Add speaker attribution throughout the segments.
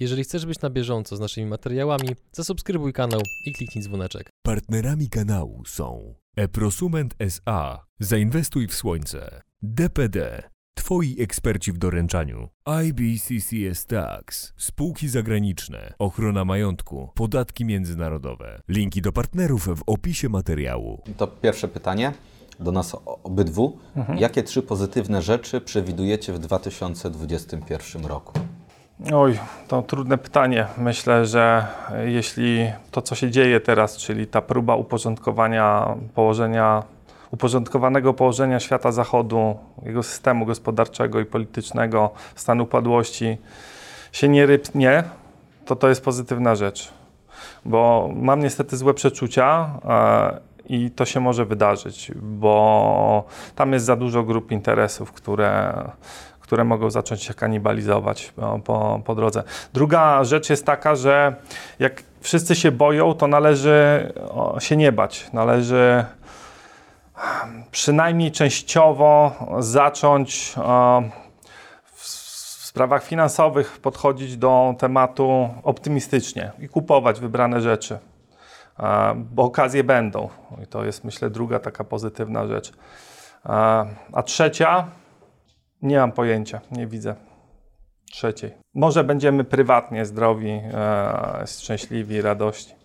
Speaker 1: Jeżeli chcesz być na bieżąco z naszymi materiałami, zasubskrybuj kanał i kliknij dzwoneczek.
Speaker 2: Partnerami kanału są Eprosument SA. Zainwestuj w słońce. DPD. Twoi eksperci w doręczaniu. IBCCS Tax. Spółki zagraniczne. Ochrona majątku. Podatki międzynarodowe. Linki do partnerów w opisie materiału.
Speaker 3: To pierwsze pytanie do nas obydwu. Jakie trzy pozytywne rzeczy przewidujecie w 2021 roku?
Speaker 4: Oj, to trudne pytanie. Myślę, że jeśli to, co się dzieje teraz, czyli ta próba uporządkowania położenia, uporządkowanego położenia świata zachodu, jego systemu gospodarczego i politycznego, stanu upadłości się nie rypnie, to to jest pozytywna rzecz. Bo mam niestety złe przeczucia e, i to się może wydarzyć, bo tam jest za dużo grup interesów, które które mogą zacząć się kanibalizować po, po, po drodze. Druga rzecz jest taka, że jak wszyscy się boją, to należy się nie bać. Należy przynajmniej częściowo zacząć w sprawach finansowych podchodzić do tematu optymistycznie i kupować wybrane rzeczy. E, Bo okazje będą. I to jest, myślę, druga taka pozytywna rzecz. E, A trzecia, nie mam pojęcia, nie widzę trzeciej. Może będziemy prywatnie zdrowi, e, szczęśliwi, radości.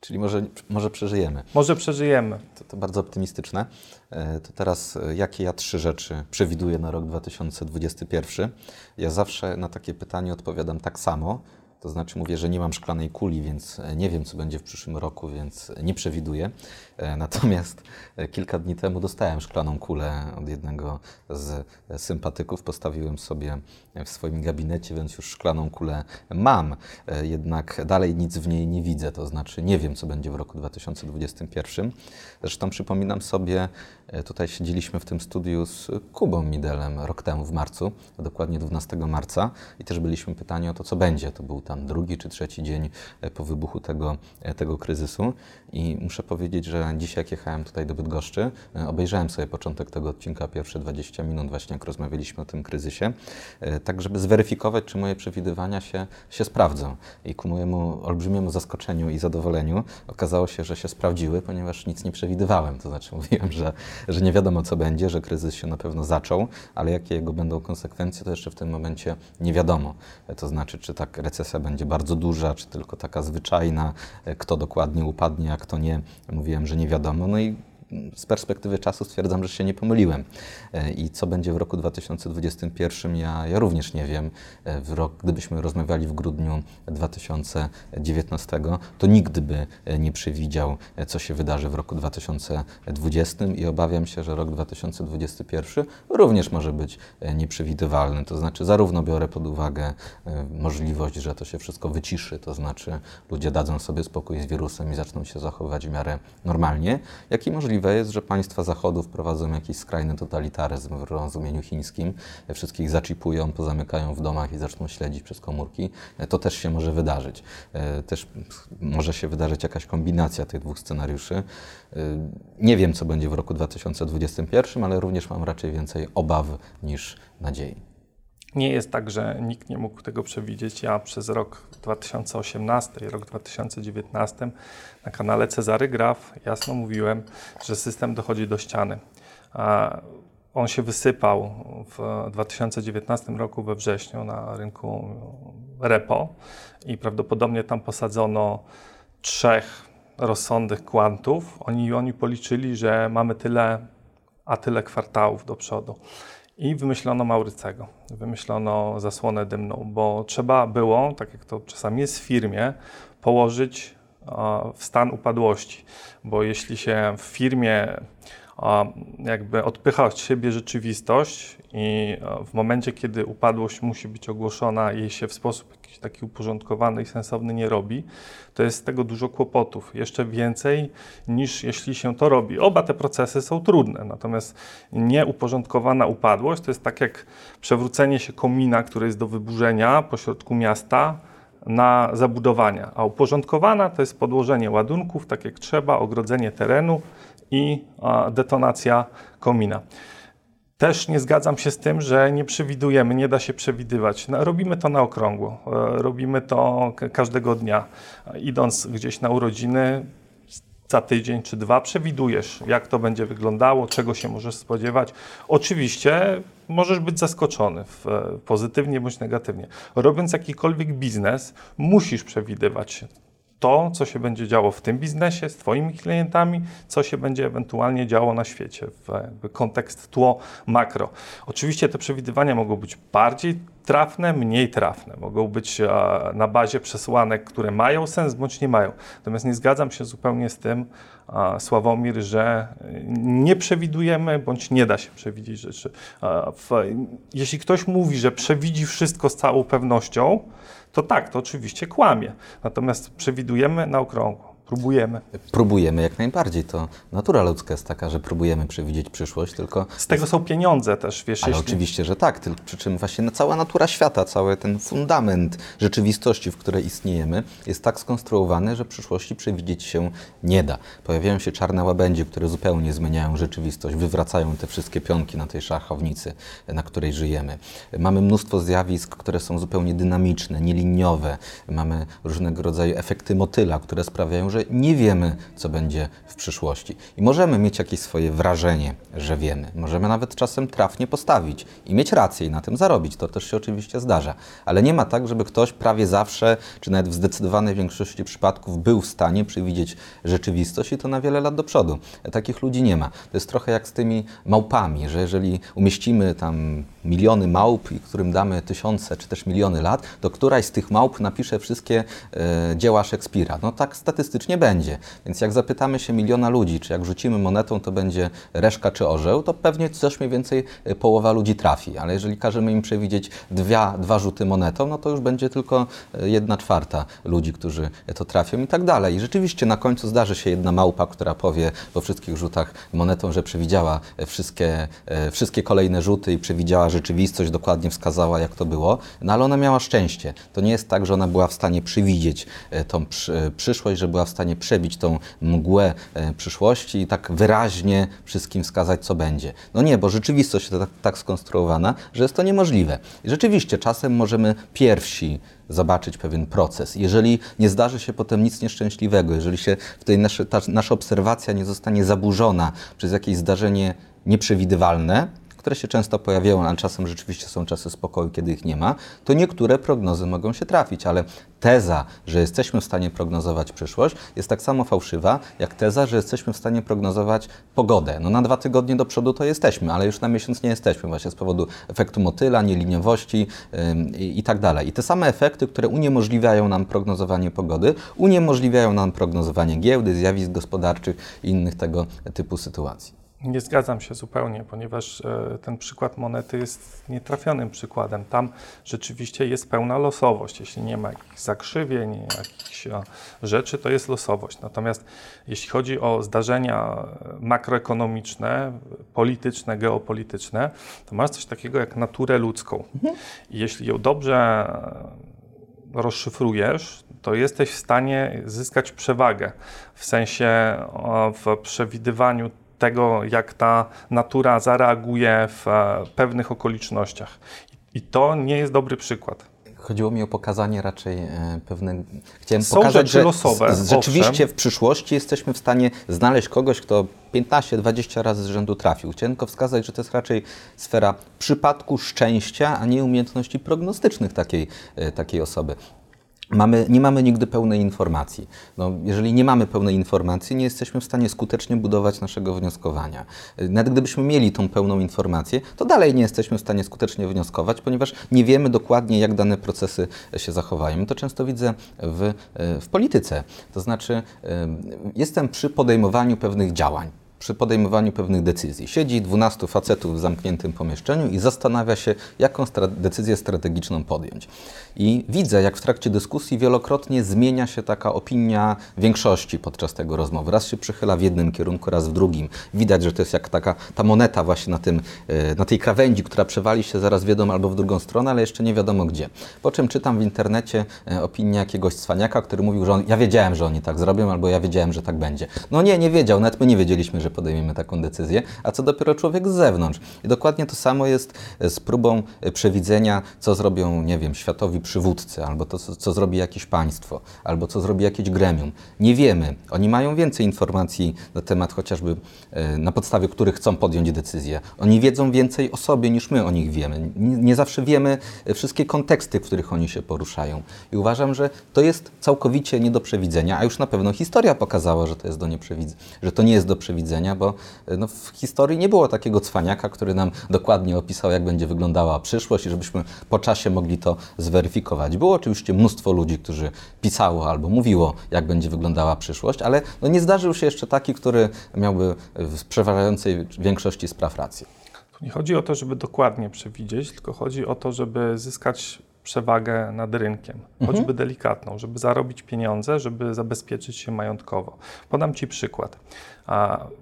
Speaker 3: Czyli może, może przeżyjemy.
Speaker 4: Może przeżyjemy.
Speaker 3: To, to bardzo optymistyczne. E, To teraz, e, jakie ja trzy rzeczy przewiduję na rok 2021? Ja zawsze na takie pytanie odpowiadam tak samo. To znaczy mówię, że nie mam szklanej kuli, więc e, nie wiem, co będzie w przyszłym roku, więc nie przewiduję. E, Natomiast e, kilka dni temu dostałem szklaną kulę od jednego z e, sympatyków. Postawiłem sobie w swoim gabinecie, więc już szklaną kulę mam. Jednak dalej nic w niej nie widzę, to znaczy nie wiem, co będzie w roku 2021. Zresztą przypominam sobie, tutaj siedzieliśmy w tym studiu z Kubą Midelem rok temu w marcu, dokładnie 12 marca i też byliśmy pytani o to, co będzie. To był tam drugi czy trzeci dzień po wybuchu tego, tego kryzysu i muszę powiedzieć, że dzisiaj jak jechałem tutaj do Bydgoszczy, e, obejrzałem sobie początek tego odcinka, pierwsze 20 minut właśnie jak rozmawialiśmy o tym kryzysie, e, tak żeby zweryfikować, czy moje przewidywania się, się sprawdzą. I ku mojemu olbrzymiemu zaskoczeniu i zadowoleniu okazało się, że się sprawdziły, ponieważ nic nie przewidywałem. To znaczy mówiłem, że, że nie wiadomo co będzie, że kryzys się na pewno zaczął, ale jakie jego będą konsekwencje, to jeszcze w tym momencie nie wiadomo. E, To znaczy, czy tak recesja będzie bardzo duża, czy tylko taka zwyczajna, kto dokładnie upadnie, a kto nie. Mówiłem, że nie wiadomo. No i z perspektywy czasu stwierdzam, że się nie pomyliłem. E, I co będzie w roku 2021, ja, ja również nie wiem. E, W rok, gdybyśmy rozmawiali w grudniu 2019, to nigdy by e, nie przewidział, co się wydarzy w roku 2020 i obawiam się, że rok 2021 również może być nieprzewidywalny. To znaczy, zarówno biorę pod uwagę możliwość, że to się wszystko wyciszy, to znaczy ludzie dadzą sobie spokój z wirusem i zaczną się zachowywać w miarę normalnie, jak i możliwe jest, że państwa Zachodu wprowadzą jakiś skrajny totalitaryzm w rozumieniu chińskim, wszystkich zaczipują, pozamykają w domach i zaczną śledzić przez komórki. To też się może wydarzyć. E, Też może się wydarzyć jakaś kombinacja tych dwóch scenariuszy. E, Nie wiem, co będzie w roku 2021, ale również mam raczej więcej obaw niż nadziei.
Speaker 4: Nie jest tak, że nikt nie mógł tego przewidzieć. Ja przez rok 2018 i rok 2019 na kanale Cezary Graf jasno mówiłem, że system dochodzi do ściany. On się wysypał w 2019 roku we wrześniu na rynku repo i prawdopodobnie tam posadzono trzech rozsądnych kwantów. Oni, oni policzyli, że mamy tyle, a tyle kwartałów do przodu. I wymyślono Maurycego, wymyślono zasłonę dymną, bo trzeba było, tak jak to czasami jest w firmie, położyć w stan upadłości. Bo jeśli się w firmie jakby odpycha od siebie rzeczywistość i w momencie, kiedy upadłość musi być ogłoszona, jej się w sposób taki uporządkowany i sensowny nie robi, to jest z tego dużo kłopotów. Jeszcze więcej niż jeśli się to robi. Oba te procesy są trudne, natomiast nieuporządkowana upadłość to jest tak jak przewrócenie się komina, który jest do wyburzenia pośrodku miasta na zabudowania, a uporządkowana to jest podłożenie ładunków tak jak trzeba, ogrodzenie terenu i detonacja komina. Też nie zgadzam się z tym, że nie przewidujemy, nie da się przewidywać. No, robimy to na okrągło, e, robimy to każdego dnia. Idąc gdzieś na urodziny, za tydzień czy dwa przewidujesz, jak to będzie wyglądało, czego się możesz spodziewać. Oczywiście możesz być zaskoczony w, pozytywnie bądź negatywnie. Robiąc jakikolwiek biznes, musisz przewidywać to, co się będzie działo w tym biznesie z Twoimi klientami, co się będzie ewentualnie działo na świecie, w kontekst tło makro. Oczywiście te przewidywania mogą być bardziej trafne, mniej trafne. Mogą być e, na bazie przesłanek, które mają sens bądź nie mają. Natomiast nie zgadzam się zupełnie z tym, a, Sławomir, że nie przewidujemy bądź nie da się przewidzieć rzeczy. W, jeśli ktoś mówi, że przewidzi wszystko z całą pewnością, to tak, to oczywiście kłamie. Natomiast przewidujemy na okrągło, próbujemy.
Speaker 3: Próbujemy jak najbardziej. To natura ludzka jest taka, że próbujemy przewidzieć przyszłość, tylko
Speaker 4: Z tego są pieniądze też, wiesz,
Speaker 3: Ale
Speaker 4: jeśli...
Speaker 3: oczywiście, że tak. Tylko, przy czym właśnie cała natura świata, cały ten fundament rzeczywistości, w której istniejemy, jest tak skonstruowany, że przyszłości przewidzieć się nie da. Pojawiają się czarne łabędzie, które zupełnie zmieniają rzeczywistość, wywracają te wszystkie pionki na tej szachownicy, na której żyjemy. Mamy mnóstwo zjawisk, które są zupełnie dynamiczne, nieliniowe. Mamy różnego rodzaju efekty motyla, które sprawiają, że nie wiemy, co będzie w przyszłości. I możemy mieć jakieś swoje wrażenie, że wiemy. Możemy nawet czasem trafnie postawić i mieć rację i na tym zarobić. To też się oczywiście zdarza. Ale nie ma tak, żeby ktoś prawie zawsze, czy nawet w zdecydowanej większości przypadków był w stanie przewidzieć rzeczywistość i to na wiele lat do przodu. Takich ludzi nie ma. To jest trochę jak z tymi małpami, że jeżeli umieścimy tam miliony małp, i którym damy tysiące czy też miliony lat, to któraś z tych małp napisze wszystkie e, dzieła Szekspira. No tak statystycznie będzie. Więc jak zapytamy się miliona ludzi, czy jak rzucimy monetą, to będzie reszka czy orzeł, to pewnie coś mniej więcej e, połowa ludzi trafi. Ale jeżeli każemy im przewidzieć dwa, dwa rzuty monetą, no to już będzie tylko e, jedna czwarta ludzi, którzy to trafią i tak dalej. I rzeczywiście na końcu zdarzy się jedna małpa, która powie po wszystkich rzutach monetą, że przewidziała wszystkie, e, wszystkie kolejne rzuty i przewidziała rzeczywistość, dokładnie wskazała, jak to było, no ale ona miała szczęście. To nie jest tak, że ona była w stanie przewidzieć e, tą e, przyszłość, że była w stanie przebić tą mgłę e, przyszłości i tak wyraźnie wszystkim wskazać, co będzie. No nie, bo rzeczywistość jest tak, tak skonstruowana, że jest to niemożliwe. I rzeczywiście czasem możemy pierwsi zobaczyć pewien proces. Jeżeli nie zdarzy się potem nic nieszczęśliwego, jeżeli się w tej nasze, ta, nasza obserwacja nie zostanie zaburzona przez jakieś zdarzenie nieprzewidywalne, które się często pojawiają, ale czasem rzeczywiście są czasy spokoju, kiedy ich nie ma, to niektóre prognozy mogą się trafić, ale teza, że jesteśmy w stanie prognozować przyszłość, jest tak samo fałszywa, jak teza, że jesteśmy w stanie prognozować pogodę. No na dwa tygodnie do przodu to jesteśmy, ale już na miesiąc nie jesteśmy, właśnie z powodu efektu motyla, nieliniowości i, i tak dalej. I te same efekty, które uniemożliwiają nam prognozowanie pogody, uniemożliwiają nam prognozowanie giełdy, zjawisk gospodarczych i innych tego typu sytuacji.
Speaker 4: Nie zgadzam się zupełnie, ponieważ e, ten przykład monety jest nietrafionym przykładem. Tam rzeczywiście jest pełna losowość. Jeśli nie ma jakichś zakrzywień, jakichś e, rzeczy, to jest losowość. Natomiast jeśli chodzi o zdarzenia makroekonomiczne, polityczne, geopolityczne, to masz coś takiego jak naturę ludzką. I jeśli ją dobrze e, rozszyfrujesz, to jesteś w stanie zyskać przewagę w sensie w przewidywaniu tego, jak ta natura zareaguje w e, pewnych okolicznościach. I to nie jest dobry przykład.
Speaker 3: Chodziło mi o pokazanie raczej e, pewne. Chciałem
Speaker 4: Są
Speaker 3: pokazać, że
Speaker 4: losowe,
Speaker 3: z, rzeczywiście
Speaker 4: owszem.
Speaker 3: w przyszłości jesteśmy w stanie znaleźć kogoś, kto 15-20 razy z rzędu trafił. Chciałem tylko wskazać, że to jest raczej sfera przypadku szczęścia, a nie umiejętności prognostycznych takiej, e, takiej osoby. Mamy, nie mamy nigdy pełnej informacji. No, jeżeli nie mamy pełnej informacji, nie jesteśmy w stanie skutecznie budować naszego wnioskowania. Nawet gdybyśmy mieli tą pełną informację, to dalej nie jesteśmy w stanie skutecznie wnioskować, ponieważ nie wiemy dokładnie, jak dane procesy się zachowają. To często widzę w, w polityce. To znaczy, jestem przy podejmowaniu pewnych działań przy podejmowaniu pewnych decyzji. Siedzi 12 facetów w zamkniętym pomieszczeniu i zastanawia się, jaką stra decyzję strategiczną podjąć. I widzę, jak w trakcie dyskusji wielokrotnie zmienia się taka opinia większości podczas tego rozmowy. Raz się przychyla w jednym kierunku, raz w drugim. Widać, że to jest jak taka ta moneta właśnie na, tym, na tej krawędzi, która przewali się zaraz w jedną albo w drugą stronę, ale jeszcze nie wiadomo gdzie. Po czym czytam w internecie opinię jakiegoś cwaniaka, który mówił, że on, ja wiedziałem, że oni tak zrobią, albo ja wiedziałem, że tak będzie. No nie, nie wiedział, nawet my nie wiedzieliśmy, że podejmiemy taką decyzję, a co dopiero człowiek z zewnątrz. I dokładnie to samo jest z próbą przewidzenia, co zrobią, nie wiem, światowi przywódcy, albo to, co, co zrobi jakieś państwo, albo co zrobi jakieś gremium. Nie wiemy. Oni mają więcej informacji na temat chociażby e, na podstawie których chcą podjąć decyzję. Oni wiedzą więcej o sobie niż my o nich wiemy. Nie, nie zawsze wiemy e, wszystkie konteksty, w których oni się poruszają. I uważam, że to jest całkowicie nie do przewidzenia, a już na pewno historia pokazała, że to jest do nieprzewidzenia, że to nie jest do przewidzenia, bo e, no, w historii nie było takiego cwaniaka, który nam dokładnie opisał, jak będzie wyglądała przyszłość i żebyśmy po czasie mogli to zweryfikować. Było oczywiście mnóstwo ludzi, którzy pisało albo mówiło, jak będzie wyglądała przyszłość, ale no, nie zdarzył się jeszcze taki, który miałby w przeważającej większości spraw rację.
Speaker 4: Tu nie chodzi o to, żeby dokładnie przewidzieć, tylko chodzi o to, żeby zyskać przewagę nad rynkiem, choćby mhm. delikatną, żeby zarobić pieniądze, żeby zabezpieczyć się majątkowo. Podam Ci przykład.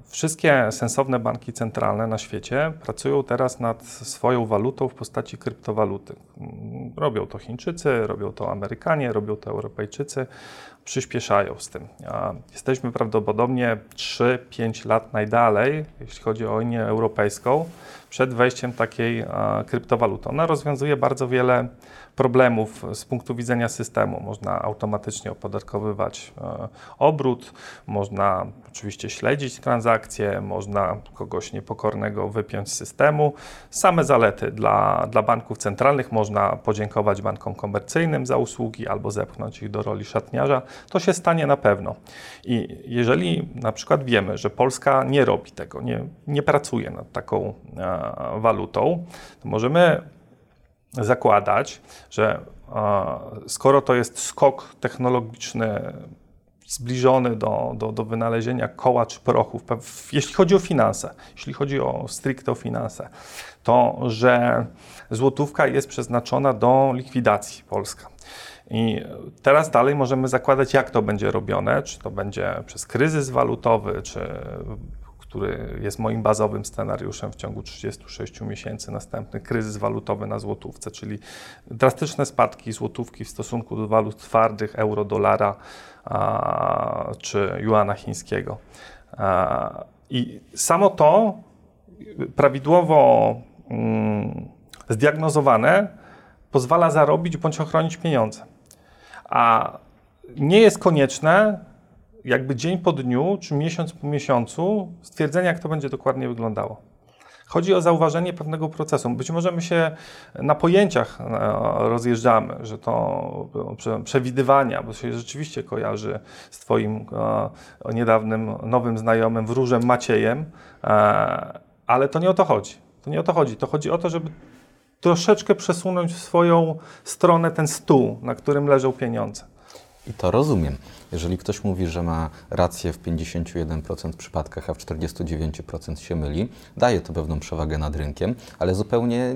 Speaker 4: Wszystkie sensowne banki centralne na świecie pracują teraz nad swoją walutą w postaci kryptowaluty. Robią to Chińczycy, robią to Amerykanie, robią to Europejczycy, przyspieszają z tym. Jesteśmy prawdopodobnie 3-5 lat najdalej, jeśli chodzi o Unię Europejską, przed wejściem takiej kryptowaluty. Ona rozwiązuje bardzo wiele problemów z punktu widzenia systemu. Można automatycznie opodatkowywać e, obrót, można oczywiście śledzić transakcje, można kogoś niepokornego wypiąć z systemu. Same zalety dla, dla banków centralnych można podziękować bankom komercyjnym za usługi albo zepchnąć ich do roli szatniarza. To się stanie na pewno. I jeżeli na przykład wiemy, że Polska nie robi tego, nie, nie pracuje nad taką e, walutą, to możemy zakładać, że skoro to jest skok technologiczny zbliżony do, do, do wynalezienia koła czy prochów, jeśli chodzi o finanse, jeśli chodzi o stricte o finanse, to że złotówka jest przeznaczona do likwidacji Polska. I teraz dalej możemy zakładać, jak to będzie robione, czy to będzie przez kryzys walutowy, czy który jest moim bazowym scenariuszem w ciągu 36 miesięcy, następny kryzys walutowy na złotówce, czyli drastyczne spadki złotówki w stosunku do walut twardych, euro, dolara a, czy juana chińskiego. A, I samo to prawidłowo mm, zdiagnozowane pozwala zarobić bądź ochronić pieniądze. A nie jest konieczne jakby dzień po dniu, czy miesiąc po miesiącu stwierdzenia, jak to będzie dokładnie wyglądało. Chodzi o zauważenie pewnego procesu. Być może my się na pojęciach e, rozjeżdżamy, że to przewidywania, bo się rzeczywiście kojarzy z Twoim e, niedawnym nowym znajomym wróżem Maciejem, e, ale to nie o to chodzi. To nie o to chodzi. To chodzi o to, żeby troszeczkę przesunąć w swoją stronę ten stół, na którym leżą pieniądze.
Speaker 3: I to rozumiem. Jeżeli ktoś mówi, że ma rację w 51% przypadkach, a w 49% się myli, daje to pewną przewagę nad rynkiem, ale zupełnie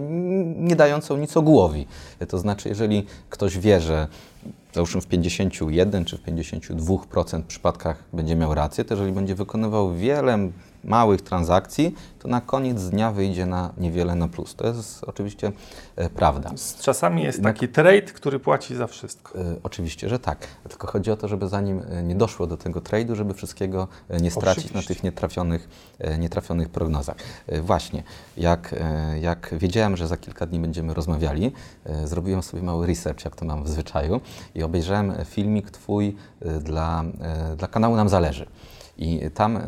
Speaker 3: nie dającą nic ogółowi. To znaczy, jeżeli ktoś wie, że załóżmy w 51 czy w 52% przypadkach będzie miał rację, to jeżeli będzie wykonywał wiele małych transakcji, to na koniec dnia wyjdzie na niewiele na plus. To jest oczywiście e, prawda.
Speaker 4: Czasami jest taki trade, który płaci za wszystko.
Speaker 3: E, oczywiście, że tak. Tylko chodzi o to, żeby zanim e, nie doszło do tego trade'u, żeby wszystkiego nie stracić oczywiście. na tych nietrafionych, nietrafionych prognozach. Właśnie, jak, jak wiedziałem, że za kilka dni będziemy rozmawiali, zrobiłem sobie mały research, jak to mam w zwyczaju i obejrzałem filmik Twój dla, dla kanału Nam Zależy. I tam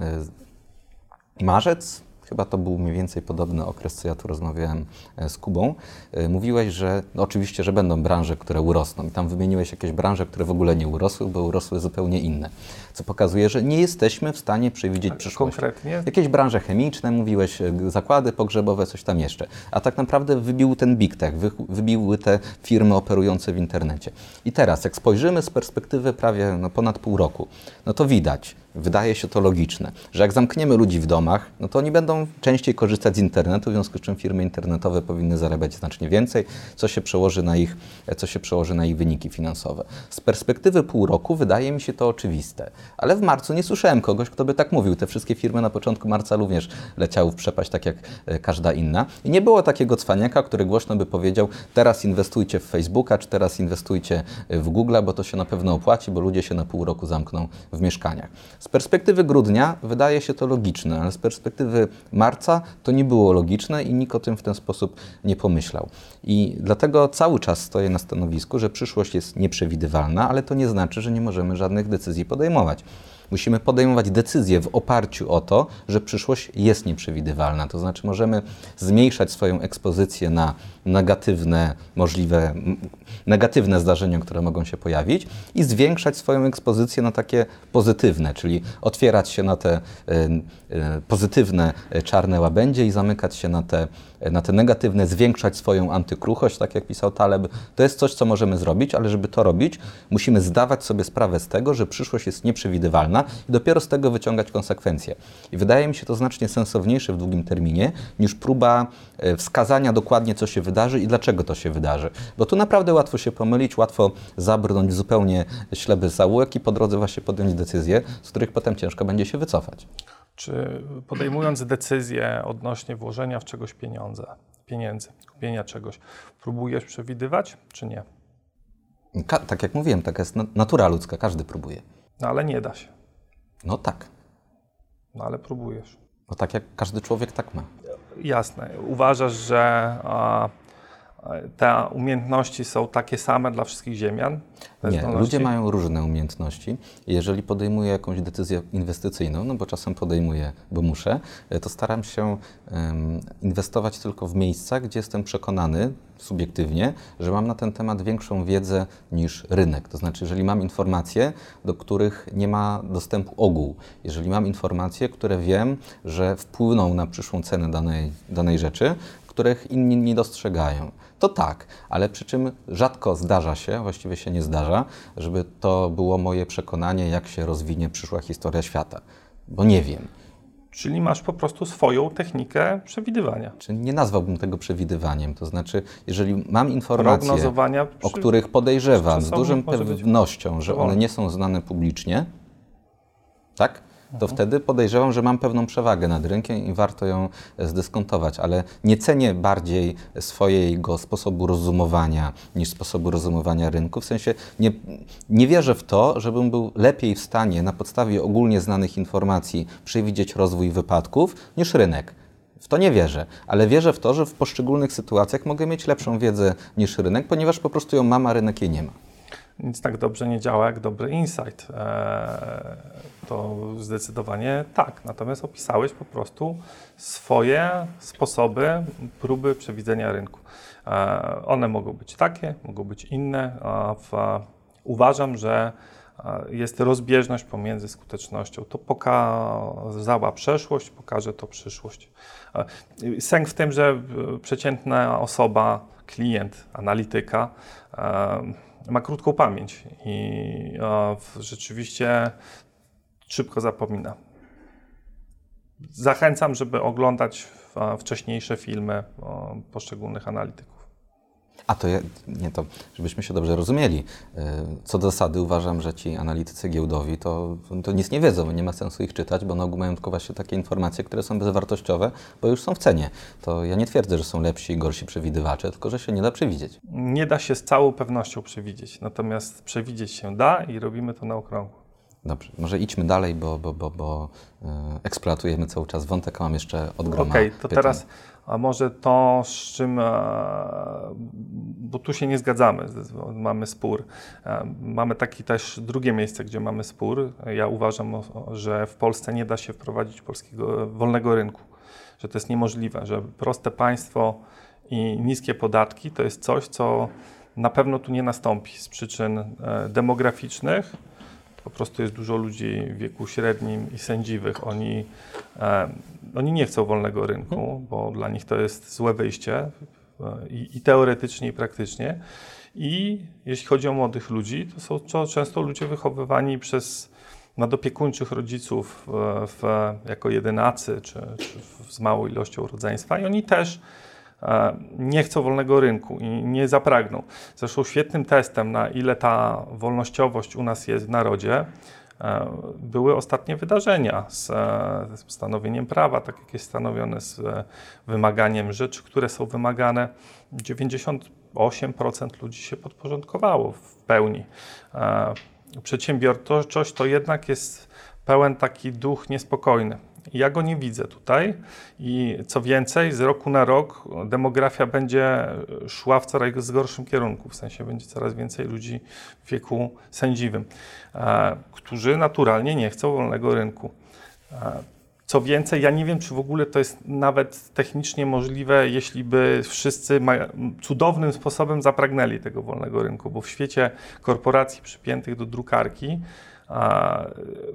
Speaker 3: marzec, chyba to był mniej więcej podobny okres, co ja tu rozmawiałem e, z Kubą, e, mówiłeś, że no oczywiście, że będą branże, które urosną i tam wymieniłeś jakieś branże, które w ogóle nie urosły, bo urosły zupełnie inne, co pokazuje, że nie jesteśmy w stanie przewidzieć przyszłości.
Speaker 4: Konkretnie?
Speaker 3: Jakieś branże chemiczne, mówiłeś, e, zakłady pogrzebowe, coś tam jeszcze, a tak naprawdę wybił ten big tech, wybiły te firmy operujące w internecie. I teraz, jak spojrzymy z perspektywy prawie no, ponad pół roku, no to widać, wydaje się to logiczne, że jak zamkniemy ludzi w domach, no to oni będą częściej korzystać z internetu, w związku z czym firmy internetowe powinny zarabiać znacznie więcej, co się przełoży na ich, co się przełoży na ich wyniki finansowe. Z perspektywy pół roku wydaje mi się to oczywiste, ale w marcu nie słyszałem kogoś, kto by tak mówił. Te wszystkie firmy na początku marca również leciały w przepaść, tak jak e, każda inna. I nie było takiego cwaniaka, który głośno by powiedział, teraz inwestujcie w Facebooka, czy teraz inwestujcie w Google, bo to się na pewno opłaci, bo ludzie się na pół roku zamkną w mieszkaniach. Z perspektywy grudnia wydaje się to logiczne, ale z perspektywy marca to nie było logiczne i nikt o tym w ten sposób nie pomyślał. I dlatego cały czas stoję na stanowisku, że przyszłość jest nieprzewidywalna, ale to nie znaczy, że nie możemy żadnych decyzji podejmować. Musimy podejmować decyzje w oparciu o to, że przyszłość jest nieprzewidywalna. To znaczy, możemy zmniejszać swoją ekspozycję na negatywne, możliwe negatywne zdarzenia, które mogą się pojawić, i zwiększać swoją ekspozycję na takie pozytywne, czyli otwierać się na te y, y, pozytywne e, czarne łabędzie i zamykać się na te, na te negatywne, zwiększać swoją antykruchość, tak jak pisał Taleb. To jest coś, co możemy zrobić, ale żeby to robić, musimy zdawać sobie sprawę z tego, że przyszłość jest nieprzewidywalna i dopiero z tego wyciągać konsekwencje. I wydaje mi się to znacznie sensowniejsze w długim terminie niż próba wskazania dokładnie, co się wydarzy i dlaczego to się wydarzy. Bo tu naprawdę łatwo się pomylić, łatwo zabrnąć w zupełnie ślepy zaułek i po drodze właśnie podjąć decyzje, z których potem ciężko będzie się wycofać.
Speaker 4: Czy podejmując decyzję odnośnie włożenia w czegoś pieniądze, pieniędzy, kupienia czegoś, próbujesz przewidywać, czy nie?
Speaker 3: Ka tak jak mówiłem, taka jest natura ludzka, każdy próbuje.
Speaker 4: No ale nie da się.
Speaker 3: No tak.
Speaker 4: No ale próbujesz.
Speaker 3: No tak jak każdy człowiek tak ma.
Speaker 4: Jasne. Uważasz, że a, te umiejętności są takie same dla wszystkich Ziemian?
Speaker 3: Nie, ludzie mają różne umiejętności. Jeżeli podejmuję jakąś decyzję inwestycyjną, no bo czasem podejmuję, bo muszę, to staram się um, inwestować tylko w miejsca, gdzie jestem przekonany subiektywnie, że mam na ten temat większą wiedzę niż rynek. To znaczy, jeżeli mam informacje, do których nie ma dostępu ogół, jeżeli mam informacje, które wiem, że wpłyną na przyszłą cenę danej, danej rzeczy, których inni nie dostrzegają. To tak, ale przy czym rzadko zdarza się, właściwie się nie zdarza, żeby to było moje przekonanie, jak się rozwinie przyszła historia świata, bo nie wiem.
Speaker 4: Czyli masz po prostu swoją technikę przewidywania.
Speaker 3: Czy nie nazwałbym tego przewidywaniem. To znaczy, jeżeli mam informacje, o których podejrzewam z dużą pewnością, że one nie są znane publicznie, tak? To mhm. wtedy podejrzewam, że mam pewną przewagę nad rynkiem i warto ją zdyskontować, ale nie cenię bardziej swojego sposobu rozumowania niż sposobu rozumowania rynku. W sensie nie, nie wierzę w to, żebym był lepiej w stanie na podstawie ogólnie znanych informacji przewidzieć rozwój wypadków niż rynek. W to nie wierzę, ale wierzę w to, że w poszczególnych sytuacjach mogę mieć lepszą wiedzę niż rynek, ponieważ po prostu ją mam, a rynek jej nie ma
Speaker 4: nic tak dobrze nie działa jak dobry insight. E, to zdecydowanie tak. Natomiast opisałeś po prostu swoje sposoby próby przewidzenia rynku. E, one mogą być takie, mogą być inne. Uważam, że e, jest rozbieżność pomiędzy skutecznością. To pokazała przeszłość, pokaże to przyszłość. Sęk w tym, że przeciętna osoba, klient, analityka, ma krótką pamięć i rzeczywiście szybko zapomina. Zachęcam, żeby oglądać wcześniejsze filmy poszczególnych analityków.
Speaker 3: A to ja, nie to, żebyśmy się dobrze rozumieli. E, co do zasady uważam, że ci analitycy giełdowi to, to nic nie wiedzą, nie ma sensu ich czytać, bo na ogół mają tylko właśnie takie informacje, które są bezwartościowe, bo już są w cenie. To ja nie twierdzę, że są lepsi i gorsi przewidywacze, tylko że się nie da przewidzieć.
Speaker 4: Nie da się z całą pewnością przewidzieć, natomiast przewidzieć się da i robimy to na okrągło.
Speaker 3: Dobrze, może idźmy dalej, bo, bo, bo, bo yy, eksploatujemy cały czas wątek, a mam jeszcze od groma
Speaker 4: Okej, okay, to pytań. teraz a może to, z czym, e, bo tu się nie zgadzamy, mamy spór. E, mamy taki też drugie miejsce, gdzie mamy spór. Ja uważam, że w Polsce nie da się wprowadzić polskiego wolnego rynku, że to jest niemożliwe, że proste państwo i niskie podatki to jest coś, co na pewno tu nie nastąpi z przyczyn e, demograficznych. Po prostu jest dużo ludzi w wieku średnim i sędziwych. Oni oni nie chcą wolnego rynku, mhm. bo dla nich to jest złe wyjście e, i, i teoretycznie, i praktycznie. I jeśli chodzi o młodych ludzi, to są to często ludzie wychowywani przez nadopiekuńczych rodziców w, w, jako jedynacy, czy, czy z małą ilością rodzeństwa i oni też e, nie chcą wolnego rynku i nie zapragną. Zresztą świetnym testem, na ile ta wolnościowość u nas jest w narodzie, e, były ostatnie wydarzenia e, z stanowieniem prawa, tak jak jest stanowione z wymaganiem rzeczy, które są wymagane. 98% ludzi się podporządkowało w pełni przedsiębiorczość to jednak jest pełen taki duch niespokojny. Ja go nie widzę tutaj i co więcej, z roku na rok demografia będzie szła w coraz gorszym kierunku, w sensie będzie coraz więcej ludzi w wieku sędziwym, e, którzy naturalnie nie chcą wolnego rynku. E, co więcej, ja nie wiem, czy w ogóle to jest nawet technicznie możliwe, jeśli by wszyscy cudownym sposobem zapragnęli tego wolnego rynku, bo w świecie korporacji przypiętych do drukarki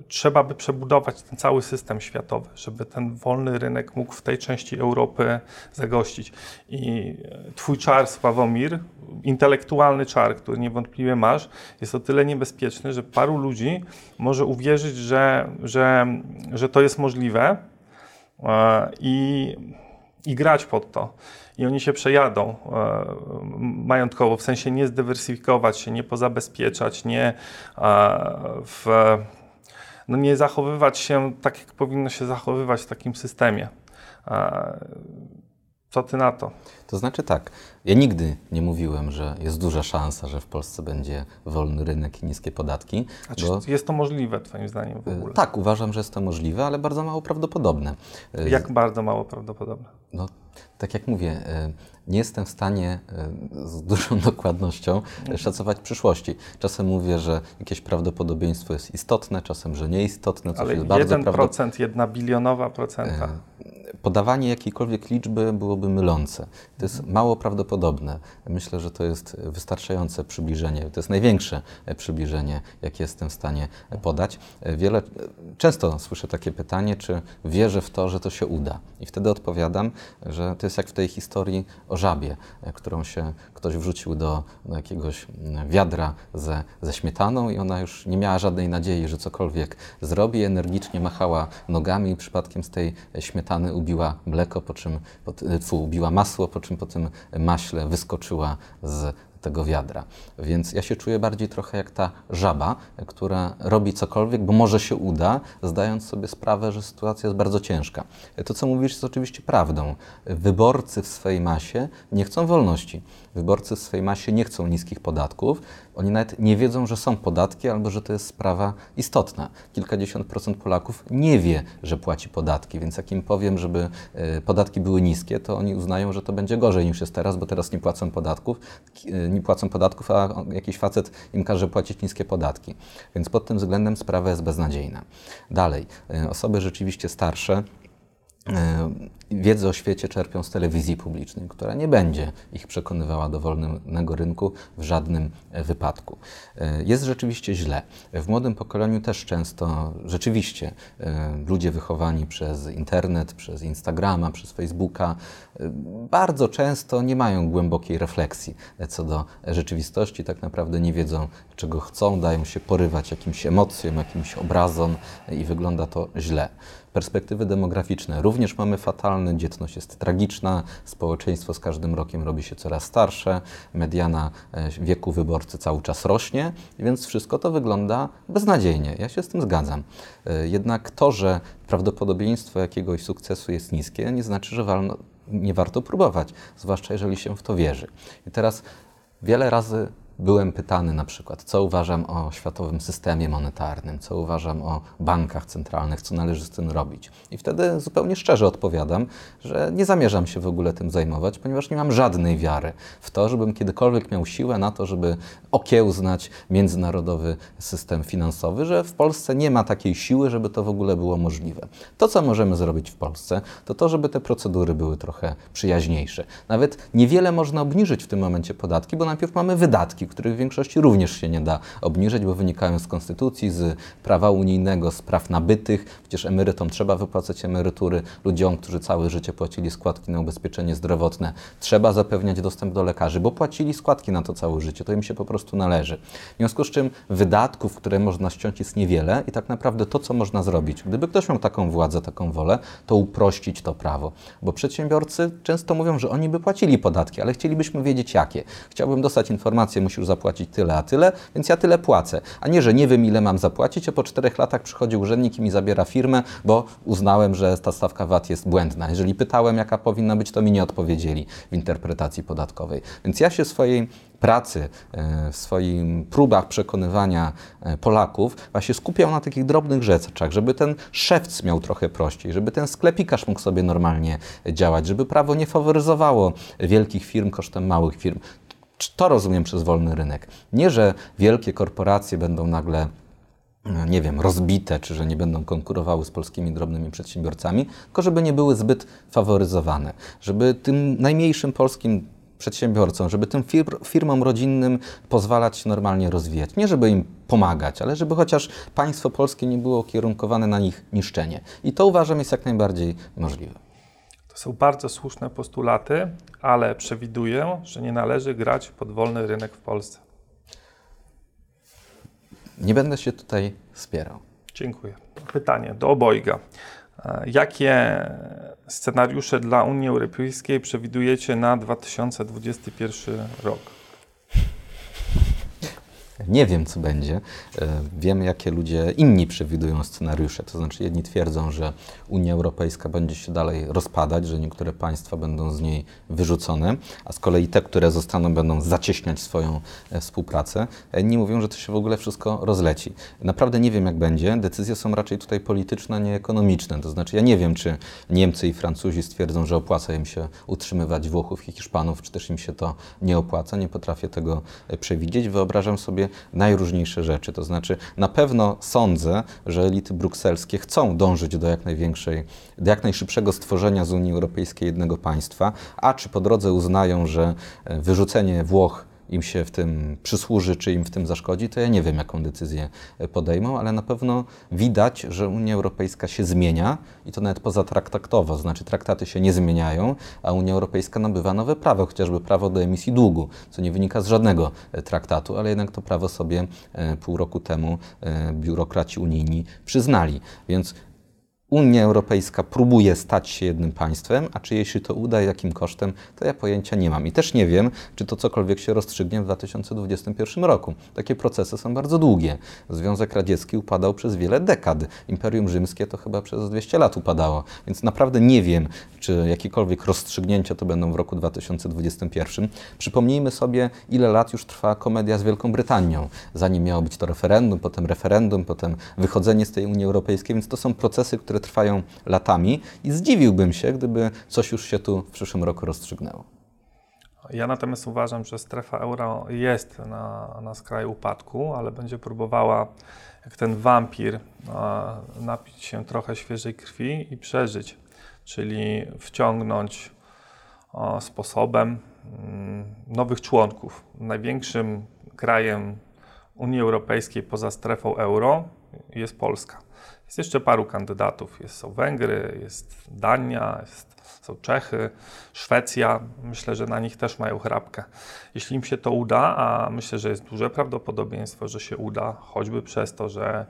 Speaker 4: trzeba by przebudować ten cały system światowy, żeby ten wolny rynek mógł w tej części Europy zagościć. I twój czar, Sławomir, intelektualny czar, który niewątpliwie masz, jest o tyle niebezpieczny, że paru ludzi może uwierzyć, że, że, że to jest możliwe i, i grać pod to i oni się przejadą e, majątkowo, w sensie nie zdywersyfikować się, nie pozabezpieczać, nie, w, no nie zachowywać się tak, jak powinno się zachowywać w takim systemie. Co ty na to?
Speaker 3: To znaczy tak, ja nigdy nie mówiłem, że jest duża szansa, że w Polsce będzie wolny rynek i niskie podatki.
Speaker 4: A czy bo... jest to możliwe, Twoim zdaniem w ogóle?
Speaker 3: Tak, uważam, że jest to możliwe, ale bardzo mało prawdopodobne.
Speaker 4: Jak bardzo mało prawdopodobne?
Speaker 3: No, tak jak mówię, e, nie jestem w stanie e, z dużą dokładnością mhm. szacować przyszłości. Czasem mówię, że jakieś prawdopodobieństwo jest istotne, czasem, że nieistotne, coś
Speaker 4: Ale
Speaker 3: jest bardzo
Speaker 4: 1%, jedna bilionowa procenta. E,
Speaker 3: podawanie jakiejkolwiek liczby byłoby mylące. To jest mało prawdopodobne. Myślę, że to jest wystarczające przybliżenie. To jest największe przybliżenie, jakie jestem w stanie podać. Wiele, często słyszę takie pytanie, czy wierzę w to, że to się uda. I wtedy odpowiadam, że to jest jak w tej historii o żabie, którą się ktoś wrzucił do, do jakiegoś wiadra ze, ze śmietaną i ona już nie miała żadnej nadziei, że cokolwiek zrobi. Energicznie machała nogami i przypadkiem z tej śmietany ubiła mleko, po czym, po, fu, ubiła masło, po czym po tym maśle wyskoczyła z tego wiadra. Więc ja się czuję bardziej trochę jak ta żaba, która robi cokolwiek, bo może się uda, zdając sobie sprawę, że sytuacja jest bardzo ciężka. To, co mówisz, jest oczywiście prawdą. Wyborcy w swojej masie nie chcą wolności. Wyborcy w swojej masie nie chcą niskich podatków. Oni nawet nie wiedzą, że są podatki albo że to jest sprawa istotna. Kilkadziesiąt procent Polaków nie wie, że płaci podatki, więc jak im powiem, żeby e, podatki były niskie, to oni uznają, że to będzie gorzej niż jest teraz, bo teraz nie płacą podatków, e, nie płacą podatków, a jakiś facet im każe płacić niskie podatki. Więc pod tym względem sprawa jest beznadziejna. Dalej, e, osoby rzeczywiście starsze, wiedzę o świecie czerpią z telewizji publicznej, która nie będzie ich przekonywała do wolnego rynku w żadnym e, wypadku. E, jest rzeczywiście źle. W młodym pokoleniu też często rzeczywiście ludzie wychowani przez internet, przez Instagrama, przez Facebooka bardzo często nie mają głębokiej refleksji co do rzeczywistości, tak naprawdę nie wiedzą, czego chcą, dają się porywać jakimś emocjom, jakimś obrazom i wygląda to źle perspektywy demograficzne również mamy fatalne, dzietność jest tragiczna, społeczeństwo z każdym rokiem robi się coraz starsze, mediana e, wieku wyborcy cały czas rośnie, więc wszystko to wygląda beznadziejnie. Ja się z tym zgadzam. E, jednak to, że prawdopodobieństwo jakiegoś sukcesu jest niskie, nie znaczy, że walno, nie warto próbować, zwłaszcza jeżeli się w to wierzy. I teraz wiele razy byłem pytany na przykład, co uważam o światowym systemie monetarnym, co uważam o bankach centralnych, co należy z tym robić. I wtedy zupełnie szczerze odpowiadam, że nie zamierzam się w ogóle tym zajmować, ponieważ nie mam żadnej wiary w to, żebym kiedykolwiek miał siłę na to, żeby okiełznać międzynarodowy system finansowy, że w Polsce nie ma takiej siły, żeby to w ogóle było możliwe. To, co możemy zrobić w Polsce, to to, żeby te procedury były trochę przyjaźniejsze. Nawet niewiele można obniżyć w tym momencie podatki, bo najpierw mamy wydatki podatki, których w większości również się nie da obniżyć, bo wynikają z konstytucji, z prawa unijnego, z praw nabytych. Przecież emerytom trzeba wypłacać emerytury, ludziom, którzy całe życie płacili składki na ubezpieczenie zdrowotne, trzeba zapewniać dostęp do lekarzy, bo płacili składki na to całe życie, to im się po prostu należy. W związku z czym wydatków, które można ściąć jest niewiele i tak naprawdę to, co można zrobić, gdyby ktoś miał taką władzę, taką wolę, to uprościć to prawo. Bo przedsiębiorcy często mówią, że oni by płacili podatki, ale chcielibyśmy wiedzieć jakie. Chciałbym dostać informację, musisz zapłacić tyle, a tyle, więc ja tyle płacę. A nie, że nie wiem ile mam zapłacić, a po czterech latach przychodzi urzędnik i mi zabiera firmę, bo uznałem, że ta stawka VAT jest błędna. Jeżeli pytałem, jaka powinna być, to mi nie odpowiedzieli w interpretacji podatkowej. Więc ja się swojej pracy, e, w swoim próbach przekonywania e, Polaków właśnie skupiał na takich drobnych rzeczach, żeby ten szewc miał trochę prościej, żeby ten sklepikarz mógł sobie normalnie działać, żeby prawo nie faworyzowało wielkich firm kosztem małych firm. To rozumiem przez wolny rynek. Nie, że wielkie korporacje będą nagle e, nie wiem, rozbite, czy że nie będą konkurowały z polskimi drobnymi przedsiębiorcami, tylko żeby nie były zbyt faworyzowane, żeby tym najmniejszym polskim przedsiębiorcom, żeby tym fir firmom rodzinnym pozwalać się normalnie rozwijać. Nie żeby im pomagać, ale żeby chociaż państwo polskie nie było kierunkowane na nich niszczenie. I to uważam jest jak najbardziej możliwe.
Speaker 4: To są bardzo słuszne postulaty, ale przewiduję, że nie należy grać w podwolny rynek w Polsce.
Speaker 3: Nie będę się tutaj spierał.
Speaker 4: Dziękuję. Pytanie do obojga. Jakie scenariusze dla Unii Europejskiej przewidujecie na 2021 rok?
Speaker 3: Nie wiem, co będzie. E, wiem, jakie ludzie inni przewidują scenariusze. To znaczy, jedni twierdzą, że Unia Europejska będzie się dalej rozpadać, że niektóre państwa będą z niej wyrzucone, a z kolei te, które zostaną, będą zacieśniać swoją e, współpracę. Inni mówią, że to się w ogóle wszystko rozleci. Naprawdę nie wiem, jak będzie. Decyzje są raczej tutaj polityczne, nie ekonomiczne. To znaczy, ja nie wiem, czy Niemcy i Francuzi stwierdzą, że opłaca im się utrzymywać Włochów i Hiszpanów, czy też im się to nie opłaca. Nie potrafię tego e, przewidzieć. Wyobrażam sobie, najróżniejsze rzeczy. To znaczy, na pewno sądzę, że elity brukselskie chcą dążyć do jak największej, do jak najszybszego stworzenia z Unii Europejskiej jednego państwa, a czy po drodze uznają, że e, wyrzucenie Włoch im się w tym przysłuży, czy im w tym zaszkodzi, to ja nie wiem, jaką decyzję e, podejmą, ale na pewno widać, że Unia Europejska się zmienia i to nawet pozatraktaktowo, znaczy traktaty się nie zmieniają, a Unia Europejska nabywa nowe prawo, chociażby prawo do emisji długu, co nie wynika z żadnego e, traktatu, ale jednak to prawo sobie e, pół roku temu biurokraci unijni przyznali. Więc Unia Europejska próbuje stać się jednym państwem, a czy jej się to uda jakim kosztem, to ja pojęcia nie mam. I też nie wiem, czy to cokolwiek się rozstrzygnie w 2021 roku. Takie procesy są bardzo długie. Związek Radziecki upadał przez wiele dekad. Imperium Rzymskie to chyba przez 200 lat upadało. Więc naprawdę nie wiem, czy jakiekolwiek rozstrzygnięcia to będą w roku 2021. Przypomnijmy sobie, ile lat już trwa komedia z Wielką Brytanią. Zanim miało być to referendum, potem referendum, potem wychodzenie z tej Unii Europejskiej, więc to są procesy, które trwają latami i zdziwiłbym się, gdyby coś już się tu w przyszłym roku rozstrzygnęło.
Speaker 4: Ja natomiast uważam, że strefa euro jest na, na skraju upadku, ale będzie próbowała, jak ten wampir, napić się trochę świeżej krwi i przeżyć, czyli wciągnąć sposobem mm, nowych członków. Największym krajem Unii Europejskiej poza strefą euro jest Polska. Jest jeszcze paru kandydatów. Jest, są Węgry, jest Dania, jest, są Czechy, Szwecja. Myślę, że na nich też mają chrapkę. Jeśli im się to uda, a myślę, że jest duże prawdopodobieństwo, że się uda, choćby przez to, że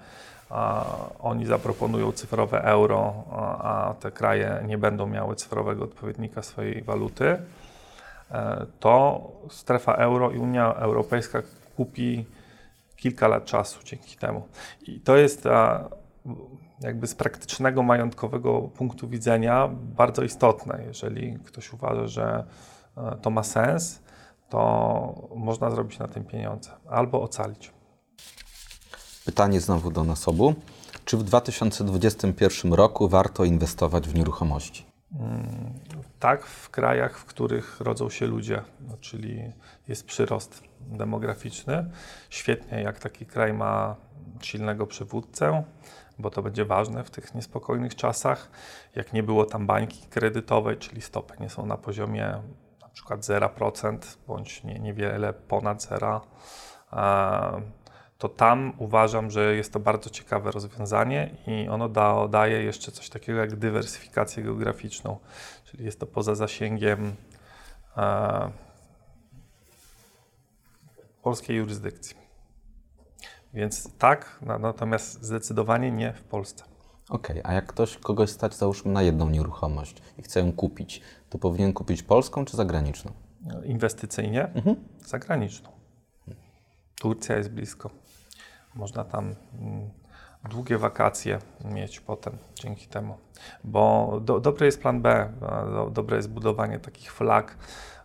Speaker 4: a, oni zaproponują cyfrowe euro, a, a te kraje nie będą miały cyfrowego odpowiednika swojej waluty, e, to strefa euro i Unia Europejska kupi kilka lat czasu dzięki temu. I to jest jakby z praktycznego, majątkowego punktu widzenia bardzo istotne. Jeżeli ktoś uważa, że e, to ma sens, to można zrobić na tym pieniądze albo ocalić.
Speaker 3: Pytanie znowu do nas obu. Czy w 2021 roku warto inwestować w nieruchomości?
Speaker 4: Mm, tak, w krajach, w których rodzą się ludzie, no, czyli jest przyrost demograficzny. Świetnie, jak taki kraj ma silnego przywódcę, bo to będzie ważne w tych niespokojnych czasach. Jak nie było tam bańki kredytowej, czyli stopy nie są na poziomie przykład 0% bądź nie, niewiele ponad zera, e, to tam uważam, że jest to bardzo ciekawe rozwiązanie i ono da, daje jeszcze coś takiego jak dywersyfikację geograficzną, czyli jest to poza zasięgiem e, polskiej jurysdykcji. Więc tak, natomiast zdecydowanie nie w Polsce.
Speaker 3: Okej, okay, a jak ktoś kogoś stać załóżmy na jedną nieruchomość i chce ją kupić, to powinien kupić polską czy zagraniczną?
Speaker 4: Inwestycyjnie mhm. zagraniczną. Turcja jest blisko. Można tam mm, długie wakacje mieć potem dzięki temu. Bo do, dobry jest plan B, do, dobre jest budowanie takich flag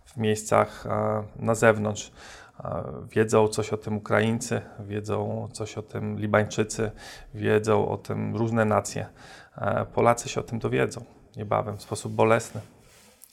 Speaker 4: w miejscach na zewnątrz. Wiedzą coś o tym Ukraińcy, wiedzą coś o tym Libańczycy, wiedzą o tym różne nacje. Polacy się o tym dowiedzą niebawem w sposób bolesny.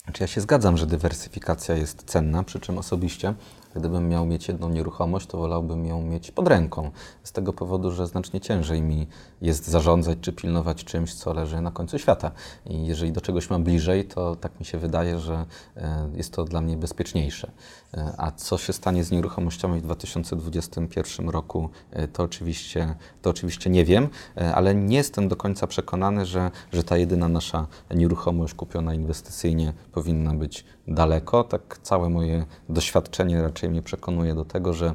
Speaker 3: Znaczy ja się zgadzam, że dywersyfikacja jest cenna, przy czym osobiście Gdybym miał mieć jedną nieruchomość, to wolałbym ją mieć pod ręką. Z tego powodu, że znacznie ciężej mi jest zarządzać czy pilnować czymś, co leży na końcu świata. I jeżeli do czegoś mam bliżej, to tak mi się wydaje, że e, jest to dla mnie bezpieczniejsze. E, a co się stanie z nieruchomościami w 2021 roku, e, to oczywiście, to oczywiście nie wiem, ale nie jestem do końca przekonany, że, że ta jedyna nasza nieruchomość kupiona inwestycyjnie powinna być daleko. Tak całe moje doświadczenie raczej mnie przekonuje do tego, że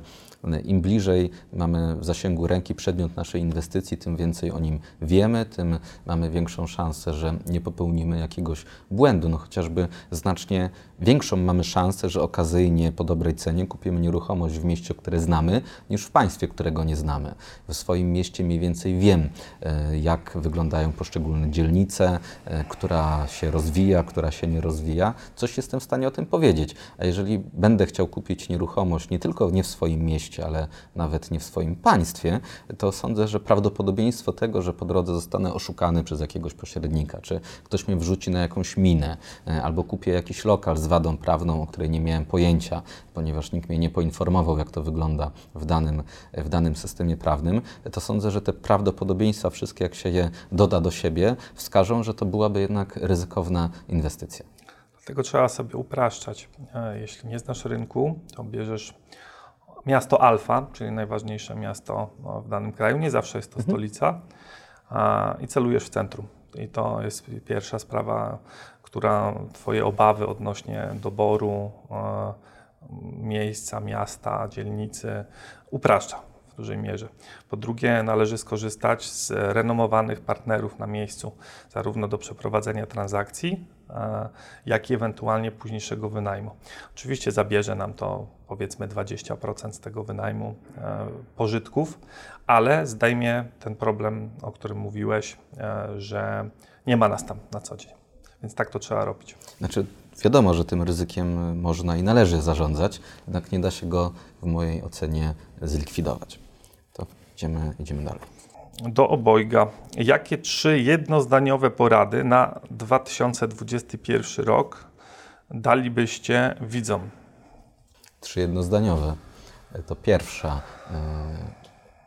Speaker 3: im bliżej mamy w zasięgu ręki przedmiot naszej inwestycji, tym więcej o nim wiemy, tym mamy większą szansę, że nie popełnimy jakiegoś błędu. No chociażby znacznie większą mamy szansę, że okazyjnie po dobrej cenie kupimy nieruchomość w mieście, które znamy, niż w państwie, którego nie znamy. W swoim mieście mniej więcej wiem, e, jak wyglądają poszczególne dzielnice, e, która się rozwija, która się nie rozwija. Coś jestem w stanie o tym powiedzieć. A jeżeli będę chciał kupić nieruchomość nie tylko nie w swoim mieście, ale nawet nie w swoim państwie, to sądzę, że prawdopodobieństwo tego, że po drodze zostanę oszukany przez jakiegoś pośrednika, czy ktoś mnie wrzuci na jakąś minę, e, albo kupię jakiś lokal z wadą prawną, o której nie miałem pojęcia, ponieważ nikt mnie nie poinformował, jak to wygląda w danym, w danym systemie prawnym, to sądzę, że te prawdopodobieństwa, wszystkie jak się je doda do siebie, wskażą, że to byłaby jednak ryzykowna inwestycja.
Speaker 4: Dlatego trzeba sobie upraszczać. E, jeśli nie znasz rynku, to bierzesz miasto alfa, czyli najważniejsze miasto no, w danym kraju, nie zawsze jest to mhm. stolica, i celujesz w centrum. I to jest pierwsza sprawa, która Twoje obawy odnośnie doboru e, miejsca, miasta, dzielnicy upraszcza w dużej mierze. Po drugie, należy skorzystać z renomowanych partnerów na miejscu, zarówno do przeprowadzenia transakcji, e, jak i ewentualnie późniejszego wynajmu. Oczywiście zabierze nam to powiedzmy 20% z tego wynajmu e, pożytków, ale zdejmie ten problem, o którym mówiłeś, że nie ma nas tam na co dzień. Więc tak to trzeba robić.
Speaker 3: Znaczy, wiadomo, że tym ryzykiem można i należy zarządzać, jednak nie da się go w mojej ocenie zlikwidować. To idziemy, idziemy dalej.
Speaker 4: Do obojga. Jakie trzy jednozdaniowe porady na 2021 rok dalibyście widzom?
Speaker 3: Trzy jednozdaniowe. To pierwsza. Yy,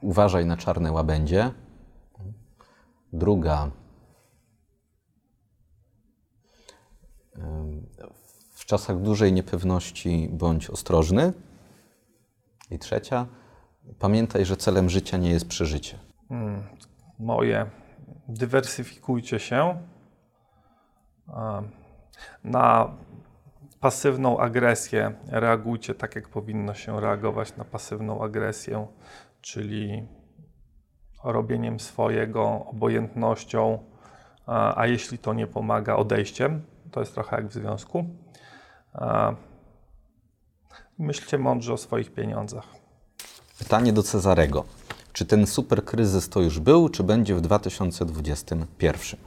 Speaker 3: uważaj na czarne łabędzie. Druga W czasach dużej niepewności bądź ostrożny. I trzecia, pamiętaj, że celem życia nie jest przeżycie. Hmm,
Speaker 4: moje, dywersyfikujcie się. Na pasywną agresję reagujcie tak, jak powinno się reagować na pasywną agresję, czyli robieniem swojego, obojętnością, a jeśli to nie pomaga, odejściem to jest trochę jak w związku. Myślcie mądrze o swoich pieniądzach.
Speaker 3: Pytanie do Cezarego. Czy ten super kryzys to już był, czy będzie w 2021?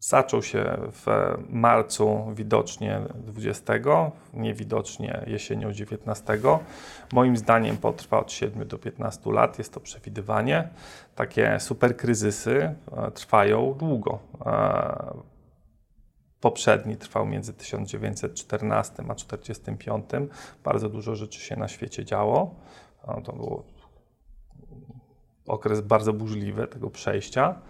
Speaker 4: Zaczął się w marcu widocznie 20, niewidocznie jesienią 19. Moim zdaniem potrwa od 7 do 15 lat, jest to przewidywanie. Takie superkryzysy e, trwają długo. Poprzedni trwał między 1914 a 1945. Bardzo dużo rzeczy się na świecie działo. To był okres bardzo burzliwy tego przejścia.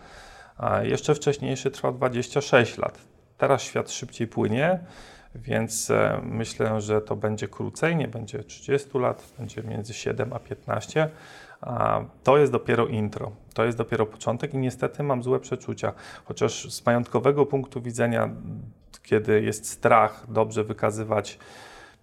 Speaker 4: Jeszcze wcześniejszy trwał 26 lat. Teraz świat szybciej płynie Więc e, myślę, że to będzie krócej, nie będzie 30 lat, będzie między 7 a 15. A to jest dopiero intro, to jest dopiero początek i niestety mam złe przeczucia. Chociaż z majątkowego punktu widzenia, kiedy jest strach, dobrze wykazywać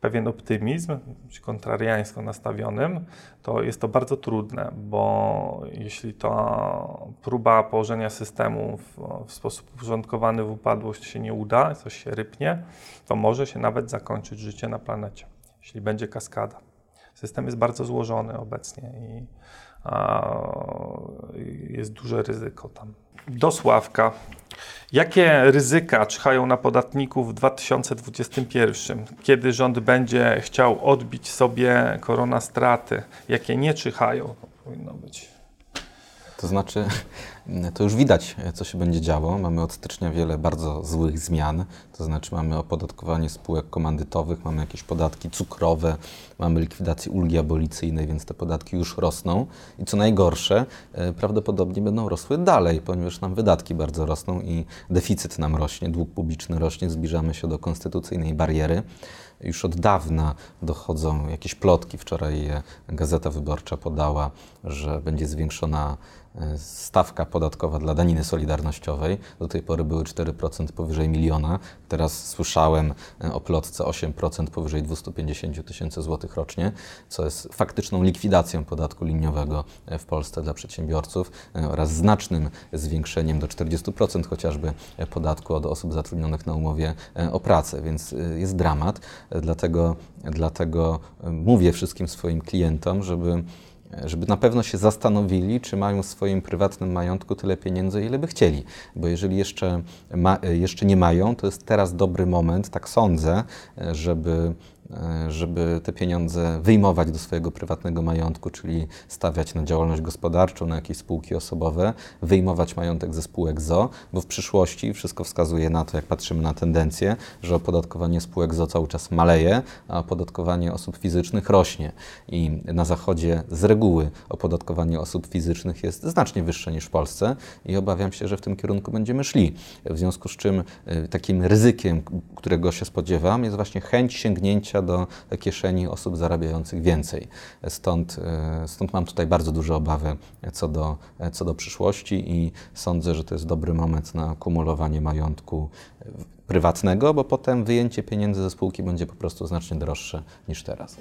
Speaker 4: pewien optymizm, być kontrariańsko nastawionym, to jest to bardzo trudne, bo jeśli ta próba położenia systemu w, w sposób uporządkowany w upadłość się nie uda, coś się rypnie, to może się nawet zakończyć życie na planecie, jeśli będzie kaskada. System jest bardzo złożony obecnie i jest duże ryzyko tam. Do Sławka. Jakie ryzyka czyhają na podatników w 2021, kiedy rząd będzie chciał odbić sobie korona straty? Jakie nie czyhają? Powinno być.
Speaker 3: To znaczy, to już widać, co się będzie działo. Mamy od stycznia wiele bardzo złych zmian. To znaczy, mamy opodatkowanie spółek komandytowych, mamy jakieś podatki cukrowe, mamy likwidację ulgi abolicyjnej, więc te podatki już rosną. I co najgorsze, e, prawdopodobnie będą rosły dalej, ponieważ nam wydatki bardzo rosną i deficyt nam rośnie, dług publiczny rośnie, zbliżamy się do konstytucyjnej bariery. Już od dawna dochodzą jakieś plotki. Wczoraj Gazeta Wyborcza podała, że będzie zwiększona e, stawka podatkowa dla daniny solidarnościowej. Do tej pory były 4% powyżej miliona. Teraz słyszałem e, o plotce 8% powyżej 250 tysięcy złotych rocznie, co jest faktyczną likwidacją podatku liniowego e, w Polsce dla przedsiębiorców oraz znacznym zwiększeniem do 40% chociażby podatku od osób zatrudnionych na umowie o pracę, więc jest dramat. Dlatego, dlatego mówię wszystkim swoim klientom, żeby żeby na pewno się zastanowili, czy mają w swoim prywatnym majątku tyle pieniędzy, ile by chcieli. Bo jeżeli jeszcze, ma, jeszcze nie mają, to jest teraz dobry moment, tak sądzę, żeby żeby te pieniądze wyjmować do swojego prywatnego majątku, czyli stawiać na działalność gospodarczą, na jakieś spółki osobowe, wyjmować majątek ze spółek ZO, bo w przyszłości wszystko wskazuje na to, jak patrzymy na tendencję, że opodatkowanie spółek ZO cały czas maleje, a opodatkowanie osób fizycznych rośnie. I na Zachodzie z reguły opodatkowanie osób fizycznych jest znacznie wyższe niż w Polsce i obawiam się, że w tym kierunku będziemy szli. W związku z czym e, takim ryzykiem, którego się spodziewam, jest właśnie chęć sięgnięcia do kieszeni osób zarabiających więcej. Stąd, e, stąd mam tutaj bardzo duże obawy co do, co do przyszłości i sądzę, że to jest dobry moment na kumulowanie majątku prywatnego, bo potem wyjęcie pieniędzy ze spółki będzie po prostu znacznie droższe niż teraz.